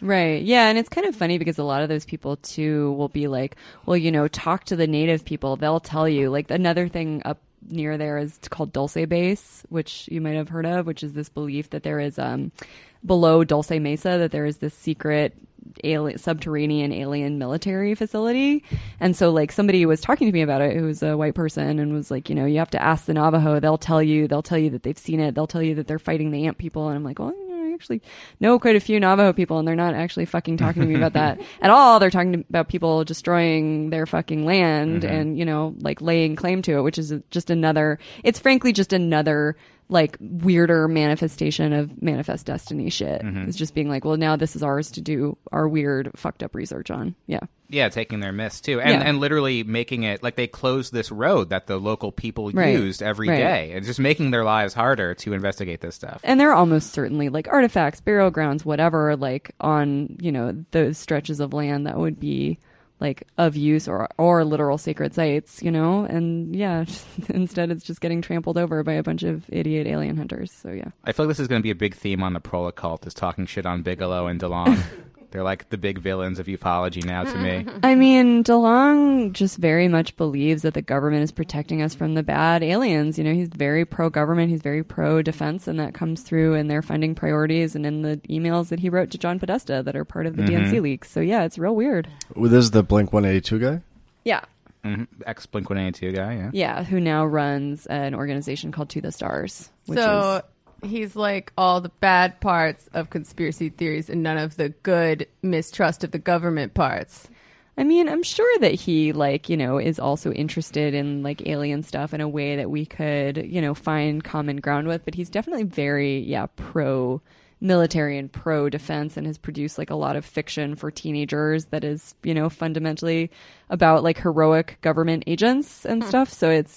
Right. Yeah. And it's kind of funny because a lot of those people too will be like, well, you know, talk to the native people. They'll tell you. Like another thing up near there is called Dulce Base, which you might have heard of, which is this belief that there is um below Dulce Mesa that there is this secret alien subterranean alien military facility. And so like somebody was talking to me about it who was a white person and was like, you know, you have to ask the Navajo, they'll tell you, they'll tell you that they've seen it, they'll tell you that they're fighting the ant people and I'm like, well, actually know quite a few Navajo people and they're not actually fucking talking to me about that at all. They're talking about people destroying their fucking land mm-hmm. and, you know, like laying claim to it, which is just another, it's frankly just another like weirder manifestation of manifest destiny shit. Mm-hmm. It's just being like, well, now this is ours to do our weird fucked up research on. Yeah. Yeah, taking their myths too, and Yeah. and literally making it like they closed this road that the local people Right. used every day, Right. and just making their lives harder to investigate this stuff. and there are almost certainly like artifacts, burial grounds, whatever, like on you know those stretches of land that would be like of use or or literal sacred sites, you know. And yeah, instead it's just getting trampled over by a bunch of idiot alien hunters. So yeah, I feel like this is going to be a big theme on the Proletkult is talking shit on Bigelow and DeLonge. They're like the big villains of ufology now to me. I mean, DeLonge just very much believes that the government is protecting us from the bad aliens. You know, he's very pro government, he's very pro defense, and that comes through in their funding priorities and in the emails that he wrote to John Podesta that are part of the DNC leaks. So yeah, it's real weird. Well, this is the Blink 182 guy? Yeah. hmm Ex Blink One Eighty Two guy, yeah. Yeah, who now runs an organization called To the Stars. Which so is, he's like all the bad parts of conspiracy theories and none of the good mistrust of the government parts. I mean, I'm sure that he, like, you know, is also interested in, like, alien stuff in a way that we could, you know, find common ground with. But he's definitely very, yeah, pro military and pro defense and has produced, like, a lot of fiction for teenagers that is, you know, fundamentally about, like, heroic government agents and hmm. stuff. So it's,